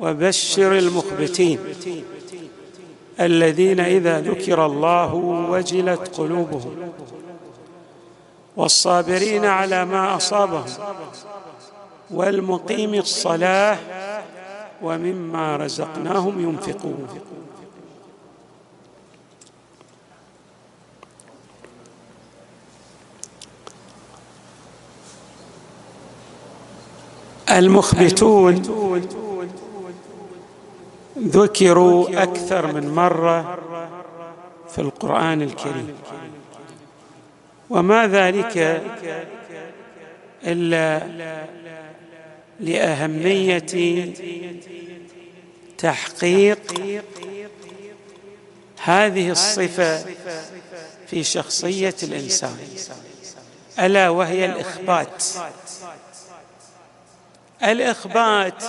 وبشر المخبتين الذين إذا ذكر الله وجلت قلوبهم والصابرين على ما أصابهم والمقيم الصلاة ومما رزقناهم ينفقون. المخبتون ذكروا أكثر من مرة في القرآن الكريم. وما ذلك إلا لأهمية تحقيق هذه الصفة في شخصية الإنسان ألا وهي الإخبات. الإخبات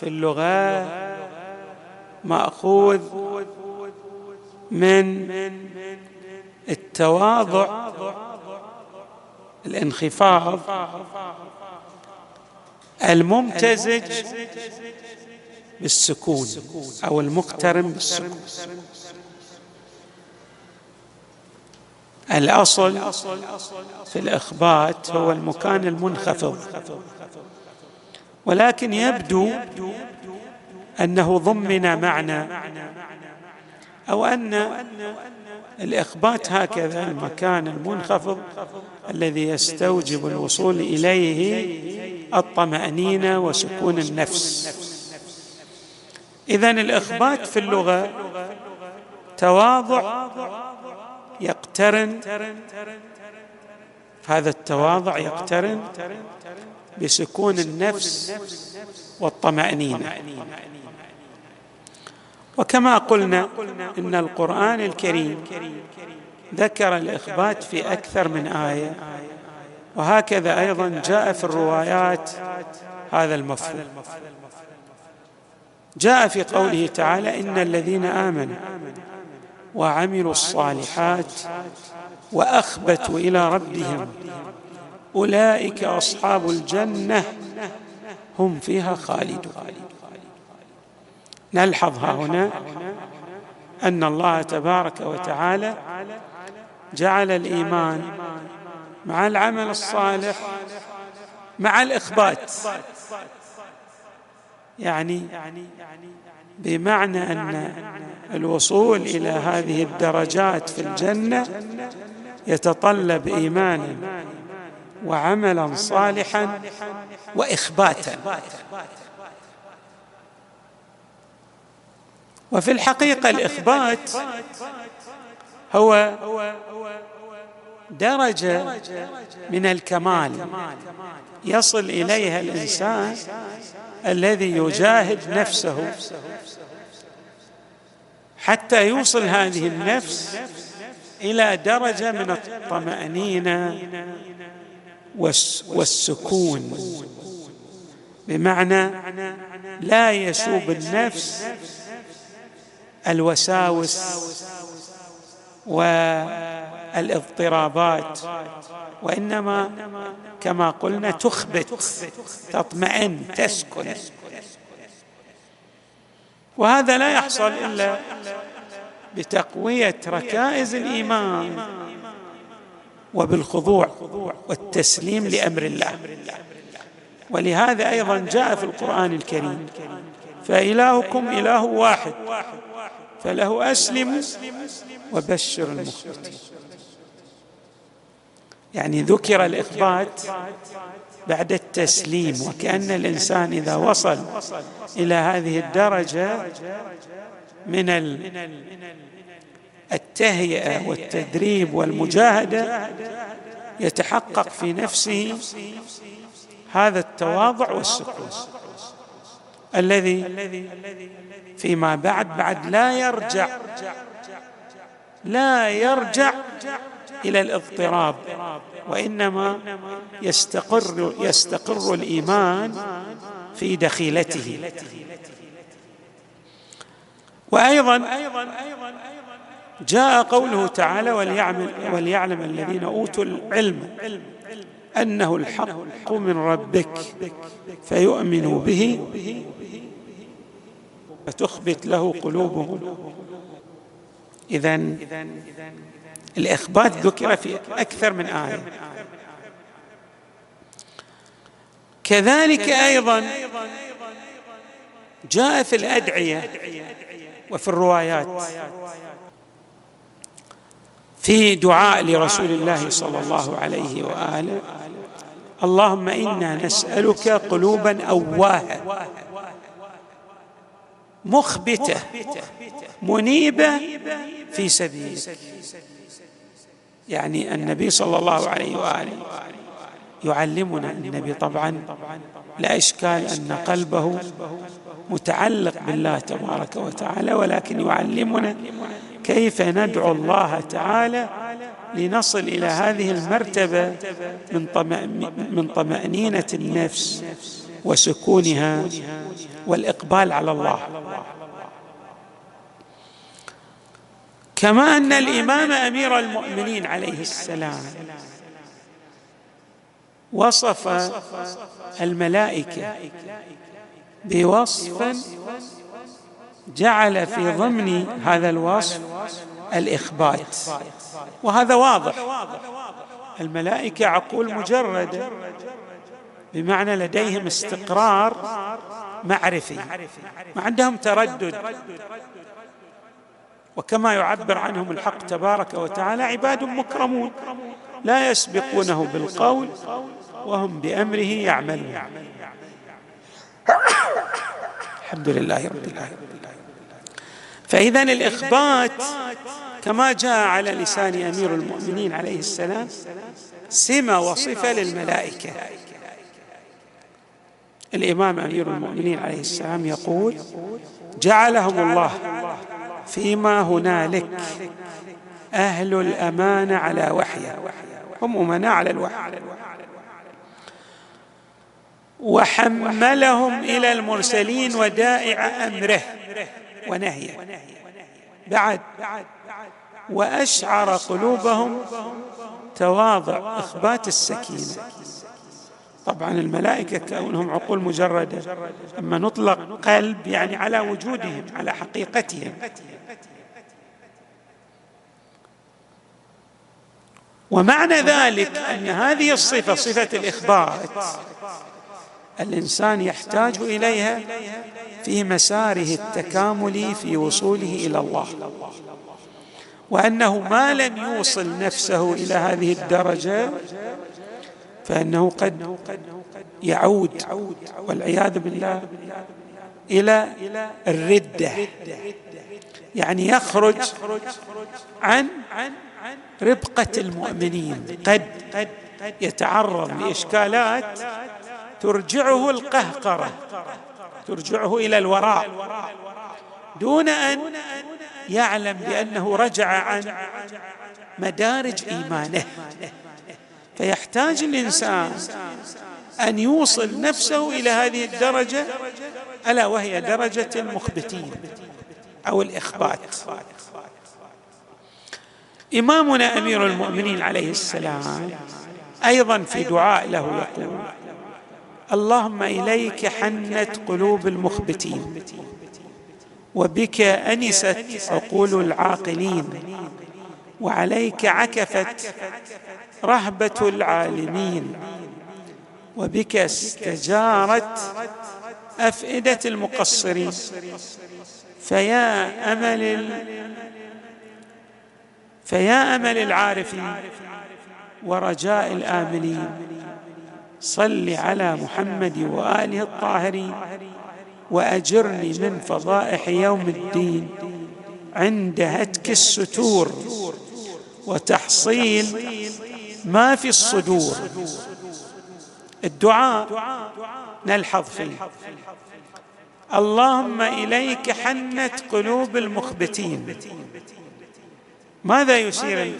في اللغة مأخوذ من التواضع الانخفاض الممتزج بالسكون أو المقترن بالسكون. الأصل في الإخبات هو المكان المنخفض. ولكن يبدو أنه ضمن معنى أو أن الإخبات هكذا المكان المنخفض الذي يستوجب الوصول إليه الطمأنينة وسكون النفس. اذا الإخبات في اللغة تواضع يقترن هذا التواضع يقترن بسكون النفس والطمأنينة. وكما قلنا إن القرآن الكريم ذكر الإخبات في أكثر من آية وهكذا أيضا جاء في الروايات هذا المفهوم. جاء في قوله تعالى إن الذين آمنوا وعملوا الصالحات وأخبتوا إلى ربهم أولئك أصحاب الجنة هم فيها خالدون. نلحظ ها هنا أن الله تبارك وتعالى جعل الإيمان مع العمل الصالح مع الإخبات. يعني بمعنى أن الوصول إلى هذه الدرجات في الجنة يتطلب إيمانا وعملا صالحا وإخباتا. وفي الحقيقة الإخبات هو درجة من الكمال. يصل إليها الإنسان الذي يجاهد نفسه حتى يوصل هذه النفس إلى درجة من الطمأنينة. والسكون. بمعنى لا يسوب النفس الوساوس والإضطرابات وإنما كما قلنا تخبت تطمئن تسكن. وهذا لا يحصل إلا بتقوية ركائز الإيمان. وبالخضوع والتسليم لأمر الله. ولهذا أيضا جاء في القرآن الكريم فإلهكم إله واحد فله اسلموا وبشر المخبتين يعني ذكر الإخبات بعد التسليم وكأن الإنسان إذا وصل إلى هذه الدرجة من التهيئة والتدريب والمجاهدة يتحقق في نفسه هذا التواضع والسكون. الذي فيما بعد بعد لا يرجع. لا يرجع إلى الاضطراب. وإنما يستقر يستقر الإيمان في دخيلته. وأيضا جاء قوله تعالى وليعلم, وليعلم الذين أوتوا العلم أنه الحق من ربك فيؤمنوا به فتخبت له قلوبهم. اذا الإخبات ذكر في أكثر من آية. كذلك أيضا جاء في الأدعية وفي الروايات. في دعاء لرسول الله صلى الله عليه وآله. اللهم إنا نسألك قلوبا اواهه مخبتة منيبة في سبيلك. يعني النبي صلى الله عليه وآله يعلمنا النبي طبعا لا إشكال أن قلبه متعلق بالله تبارك وتعالى ولكن يعلمنا كيف ندعو الله تعالى لنصل إلى هذه المرتبة من من طمأنينة النفس وسكونها والإقبال على الله. كما أن الإمام أمير المؤمنين عليه السلام وصف الملائكة بوصف جعل في ضمن هذا الوصف الإخبات. وهذا واضح. الملائكة عقول مجردة. بمعنى لديهم استقرار معرفي. ما عندهم تردد. وكما يعبر عنهم الحق تبارك وتعالى عباد مكرمون. لا يسبقونه بالقول وهم بأمره يعملون. الحمد لله رب العالمين. فإذا الإخبات كما جاء على لسان أمير المؤمنين عليه السلام سمة وصفة للملائكة. الإمام أمير المؤمنين عليه السلام يقول جعلهم الله فيما هنالك أهل الأمانة على وحيه هم أمناء على الوحي. وحملهم إلى المرسلين ودائع أمره. ونهية. بعد وأشعر قلوبهم تواضع اخبات السكينة. طبعا الملائكة كونهم عقول مجردة أما نطلق قلب يعني على وجودهم على حقيقتهم. ومعنى ذلك أن هذه الصفة صفة الإخبات الإنسان يحتاج إليها في مساره التكاملي في وصوله إلى الله. وأنه ما لم يوصل نفسه إلى هذه الدرجة فإنه قد يعود والعياذ بالله إلى الردة يعني يخرج عن ربقة المؤمنين قد يتعرض لإشكالات ترجعه القهقرة ترجعه إلى الوراء دون أن يعلم بأنه رجع عن مدارج إيمانه. فيحتاج الإنسان أن يوصل نفسه إلى هذه الدرجة ألا وهي درجة المخبتين أو الإخبات. إمامنا أمير المؤمنين عليه السلام أيضا في دعاء له يقول اللهم إليك حنت قلوب المخبتين وبك أنست عقول العاقلين وعليك عكفت رهبة العالمين وبك استجارت أفئدة المقصرين فيا أمل فيا أمل العارفين ورجاء الآملين صل على محمد وآله الطاهرين وأجرني من فضائح يوم الدين عند هتك الستور وتحصيل ما في الصدور. الدعاء نلحظ فيه. اللهم إليك حنت قلوب المخبتين. ماذا يشير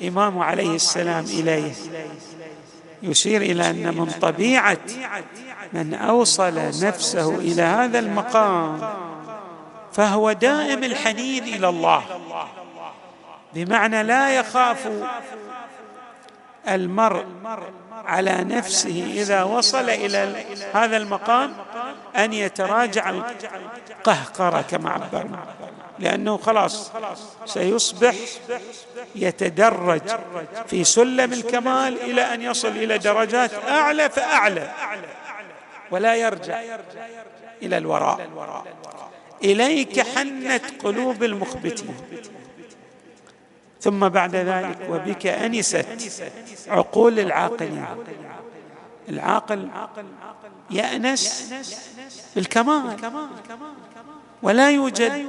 الامام عليه السلام إليه؟ يشير إلى أن من طبيعة من أوصل نفسه إلى هذا المقام فهو دائم الحنين إلى الله. بمعنى لا يخاف المرء على نفسه إذا وصل إلى هذا المقام أن يتراجع القهقرة كما عبرنا. لأنه خلاص سيصبح يتدرج في سلم الكمال إلى أن يصل إلى درجات أعلى فأعلى ولا يرجع إلى الوراء. إليك حنت قلوب المخبتين. ثم بعد ذلك وبك أنست عقول العاقلين. العاقل يأنس بالكمال. ولا يوجد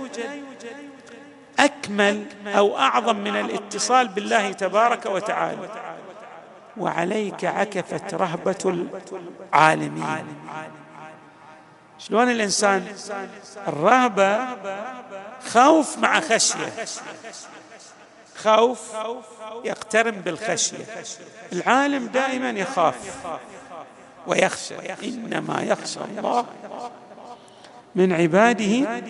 أكمل أو أعظم من الاتصال بالله تبارك وتعالى. وعليك عكفت رهبة العالمين. شلون الإنسان؟ الرهبة خوف مع خشية. خوف يقترن بالخشية. العالم دائما يخاف ويخشى. إنما يخشى الله. من عباده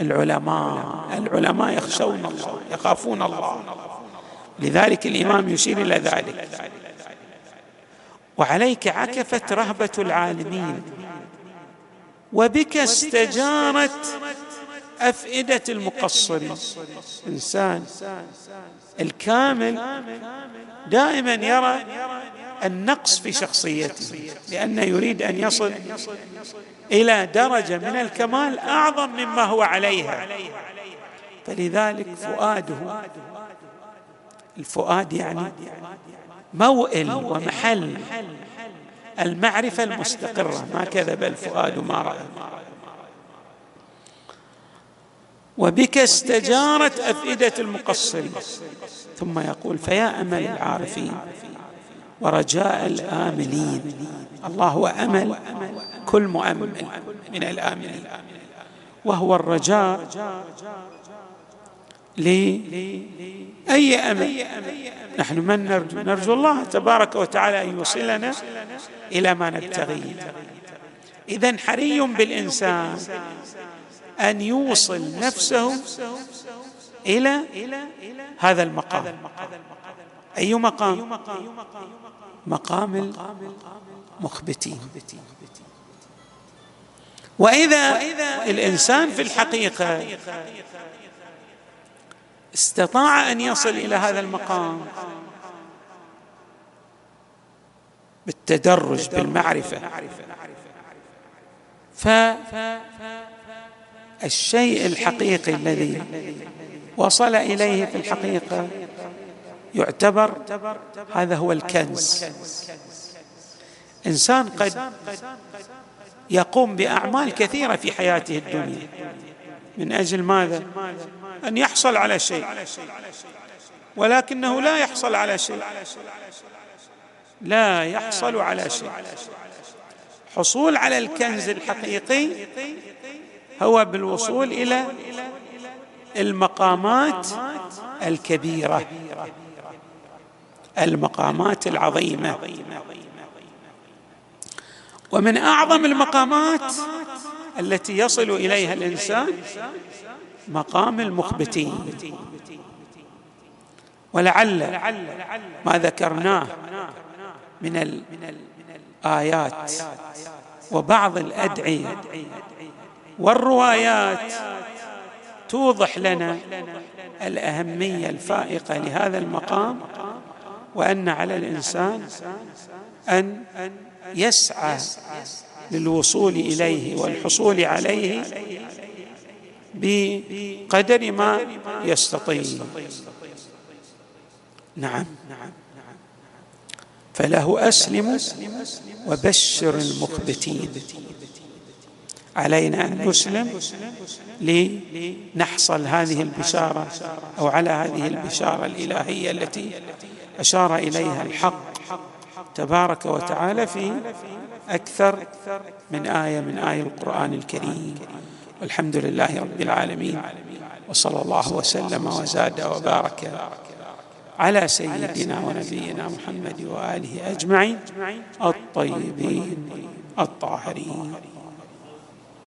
العلماء. العلماء يخشون الله يخافون الله. لذلك الإمام يشير إلى ذلك. وعليك عكفت رهبة العالمين وبك استجارت أفئدة المقصرين. إنسان الكامل دائما يرى النقص في شخصيته لأنه يريد أن يصل إلى درجة من الكمال أعظم مما هو عليها. فلذلك فؤاده الفؤاد يعني موئل ومحل المعرفة المستقرة. ما كذب الفؤاد ما رأى. وبك استجارت أفئدة المقصرين ثم يقول فيا أمل العارفين. ورجاء الآملين. الله هو أمل كل مؤمل من الآملين. وهو الرجاء لأي أمل. نحن من نرجو؟ نرجو الله تبارك وتعالى أن يوصلنا إلى ما نبتغيه إذا حري بالإنسان أن يوصل نفسه إلى هذا المقام. أي مقام؟ مقام المخبتين. وإذا الإنسان في الحقيقة استطاع أن يصل إلى هذا المقام بالتدرج بالمعرفة فالشيء الحقيقي الذي وصل إليه في الحقيقة يعتبر هذا هو الكنز. إنسان قد يقوم بأعمال كثيرة في حياته الدنيا. من أجل ماذا؟ أن يحصل على شيء. ولكنه لا يحصل على شيء. لا يحصل على شيء. حصول على الكنز الحقيقي هو بالوصول إلى المقامات الكبيرة. المقامات العظيمة. ومن أعظم المقامات التي يصل إليها الإنسان مقام المخبتين. ولعل ما ذكرناه من الايات وبعض الأدعية والروايات توضح لنا الأهمية الفائقة لهذا المقام وأن على الإنسان أن يسعى للوصول إليه والحصول عليه بقدر ما يستطيع. نعم. فله أسلم وبشر المخبتين. علينا أن نسلم لنحصل هذه البشارة أو على هذه البشارة الإلهية التي أشار إليها الحق تبارك وتعالى في أكثر من آية من آية القرآن الكريم. والحمد لله رب العالمين وصلى الله وسلم وزاد وبارك على سيدنا ونبينا محمد وآله أجمعين الطيبين الطاهرين.